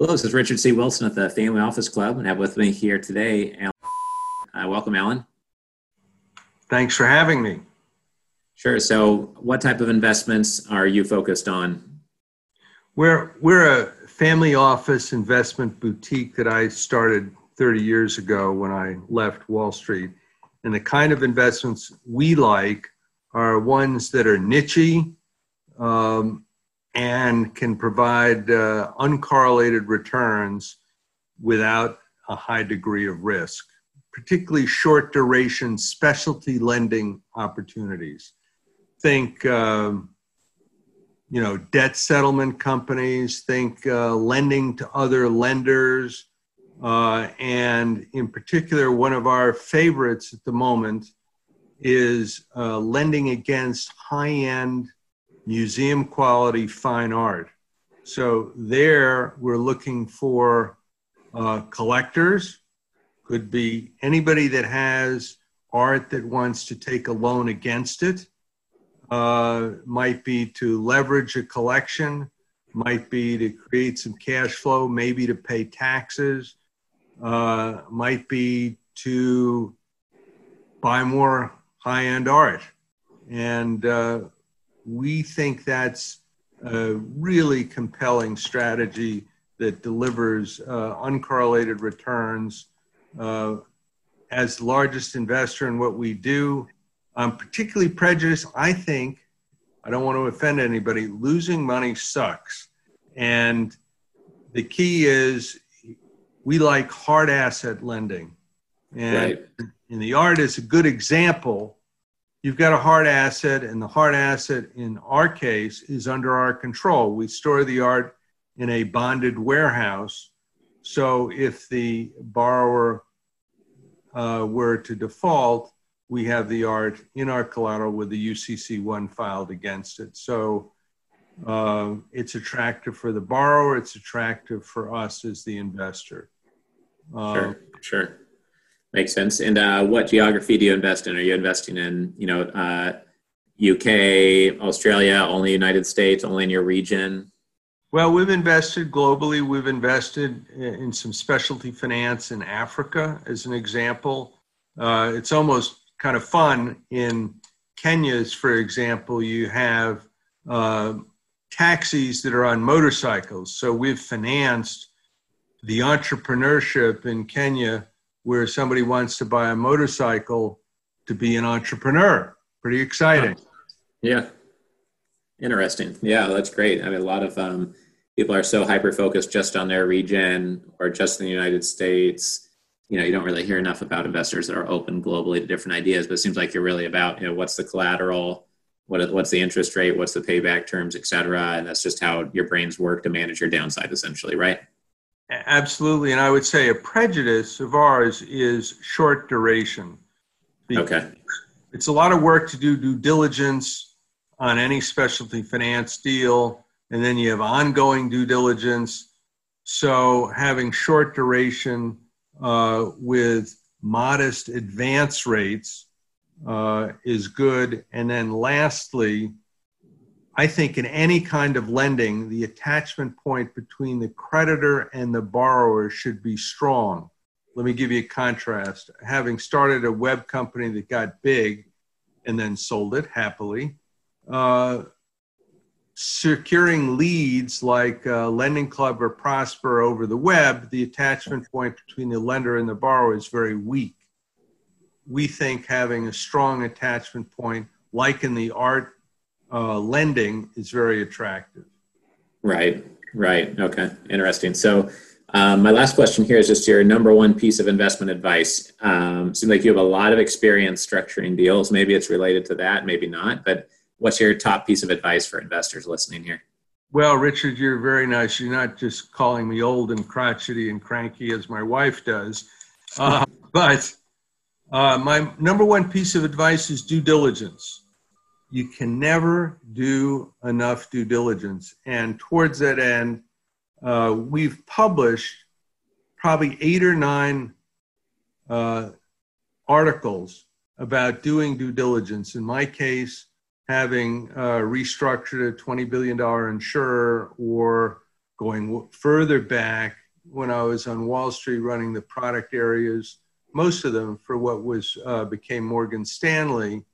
Hello, this is Richard C. Wilson at the Family Office Club, and I have with me here today, Alan. Uh, welcome, Alan. Thanks for having me. Sure. So, what type of investments are you focused on? We're we're a family office investment boutique that I started 30 years ago when I left Wall Street, and the kind of investments we like are ones that are nichey. Um, and can provide uh, uncorrelated returns without a high degree of risk, particularly short duration specialty lending opportunities. Think, um, you know, debt settlement companies, think uh, lending to other lenders. Uh, and in particular, one of our favorites at the moment is uh, lending against high end museum quality fine art. So there we're looking for uh, collectors, could be anybody that has art that wants to take a loan against it, uh, might be to leverage a collection, might be to create some cash flow, maybe to pay taxes, uh, might be to buy more high end art. And uh, we think that's a really compelling strategy that delivers uh, uncorrelated returns. Uh, as the largest investor in what we do, I'm particularly prejudiced. I think, I don't want to offend anybody, losing money sucks. And the key is we like hard asset lending. And, right. and the art is a good example you've got a hard asset, and the hard asset in our case is under our control. We store the art in a bonded warehouse. So if the borrower uh, were to default, we have the art in our collateral with the UCC one filed against it. So uh, it's attractive for the borrower, it's attractive for us as the investor. Uh, sure, sure. Makes sense. And uh, what geography do you invest in? Are you investing in, you know, uh, UK, Australia, only United States, only in your region? Well, we've invested globally. We've invested in some specialty finance in Africa, as an example. Uh, it's almost kind of fun. In Kenya's, for example, you have uh, taxis that are on motorcycles. So we've financed the entrepreneurship in Kenya where somebody wants to buy a motorcycle to be an entrepreneur. Pretty exciting. Yeah. Interesting. Yeah, that's great. I mean, a lot of um, people are so hyper focused just on their region or just in the United States. You know, you don't really hear enough about investors that are open globally to different ideas, but it seems like you're really about, you know, what's the collateral, what, what's the interest rate, what's the payback terms, et cetera. And that's just how your brains work to manage your downside essentially, right? Absolutely. And I would say a prejudice of ours is short duration. Okay. It's a lot of work to do due diligence on any specialty finance deal, and then you have ongoing due diligence. So having short duration uh, with modest advance rates uh, is good. And then lastly, I think in any kind of lending, the attachment point between the creditor and the borrower should be strong. Let me give you a contrast. Having started a web company that got big and then sold it happily, uh, securing leads like uh, Lending Club or Prosper over the web, the attachment point between the lender and the borrower is very weak. We think having a strong attachment point, like in the art uh, lending is very attractive. Right, right. Okay, interesting. So, um, my last question here is just your number one piece of investment advice. Um, seems like you have a lot of experience structuring deals. Maybe it's related to that, maybe not. But what's your top piece of advice for investors listening here? Well, Richard, you're very nice. You're not just calling me old and crotchety and cranky as my wife does. Uh, but uh, my number one piece of advice is due diligence you can never do enough due diligence. And towards that end, uh, we've published probably eight or nine uh, articles about doing due diligence. In my case, having uh, restructured a $20 billion insurer or going further back when I was on Wall Street running the product areas, most of them for what was uh, became Morgan Stanley.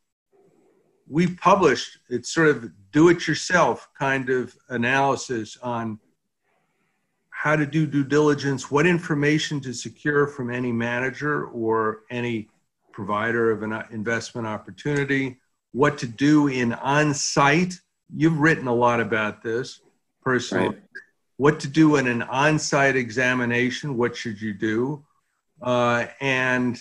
We published it's sort of do-it-yourself kind of analysis on how to do due diligence, what information to secure from any manager or any provider of an investment opportunity, what to do in on-site. You've written a lot about this personally. Right. What to do in an on-site examination? What should you do? Uh, and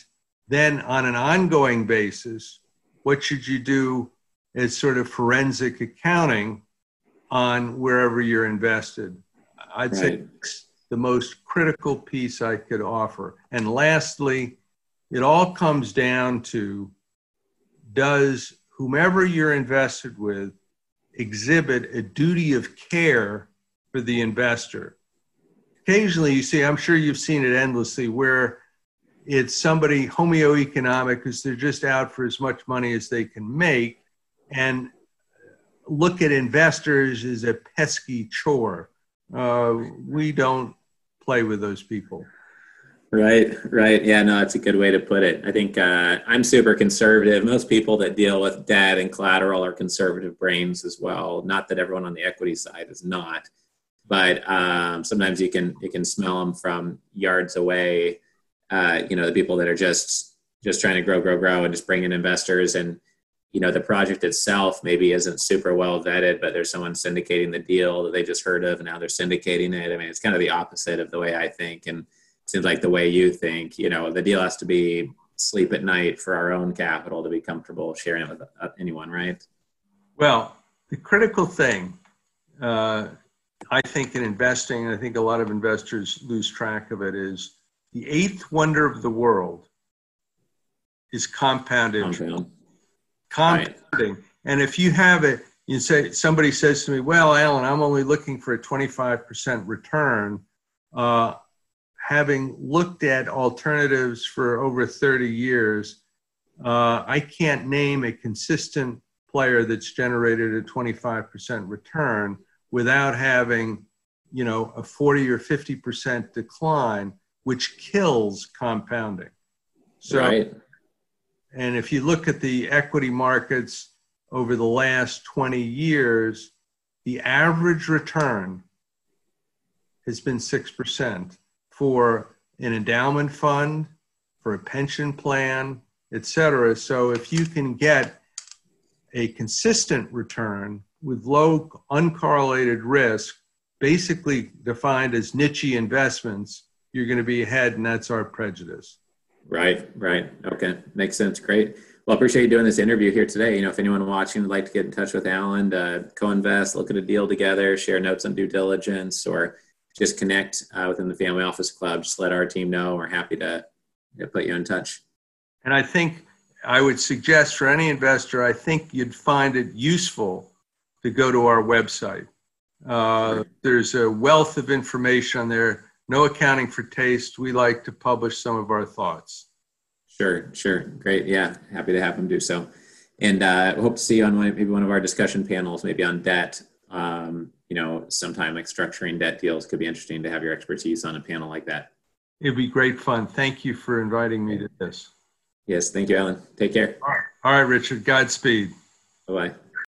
then on an ongoing basis, what should you do as sort of forensic accounting on wherever you're invested? I'd right. say the most critical piece I could offer. And lastly, it all comes down to does whomever you're invested with exhibit a duty of care for the investor? Occasionally, you see, I'm sure you've seen it endlessly, where it's somebody homeoeconomic because they're just out for as much money as they can make and look at investors as a pesky chore. Uh, we don't play with those people. Right, right. Yeah, no, that's a good way to put it. I think uh, I'm super conservative. Most people that deal with debt and collateral are conservative brains as well. Not that everyone on the equity side is not, but um, sometimes you can you can smell them from yards away. Uh, you know, the people that are just just trying to grow, grow, grow, and just bring in investors and you know the project itself maybe isn't super well vetted but there's someone syndicating the deal that they just heard of and now they're syndicating it. I mean it's kind of the opposite of the way i think and seems like the way you think you know the deal has to be sleep at night for our own capital to be comfortable sharing it with uh, anyone right? Well the critical thing uh, i think in investing and i think a lot of investors lose track of it is the eighth wonder of the world is compound interest. Compound compounding. Right. And if you have it, you say somebody says to me, "Well, Alan, I'm only looking for a 25% return." Uh, having looked at alternatives for over 30 years, uh, I can't name a consistent player that's generated a 25% return without having, you know, a 40 or 50% decline, which kills compounding. So right. And if you look at the equity markets over the last 20 years, the average return has been 6% for an endowment fund, for a pension plan, et cetera. So if you can get a consistent return with low uncorrelated risk, basically defined as niche investments, you're going to be ahead, and that's our prejudice. Right, right. Okay, makes sense. Great. Well, I appreciate you doing this interview here today. You know, if anyone watching would like to get in touch with Alan, uh, co-invest, look at a deal together, share notes on due diligence, or just connect uh, within the Family Office Club, just let our team know. We're happy to put you in touch. And I think I would suggest for any investor, I think you'd find it useful to go to our website. Uh, there's a wealth of information on there no accounting for taste. We like to publish some of our thoughts. Sure, sure. Great. Yeah, happy to have them do so. And uh, hope to see you on one, maybe one of our discussion panels, maybe on debt. Um, you know, sometime like structuring debt deals could be interesting to have your expertise on a panel like that. It'd be great fun. Thank you for inviting me to this. Yes, thank you, Alan. Take care. All right, All right Richard. Godspeed. Bye bye.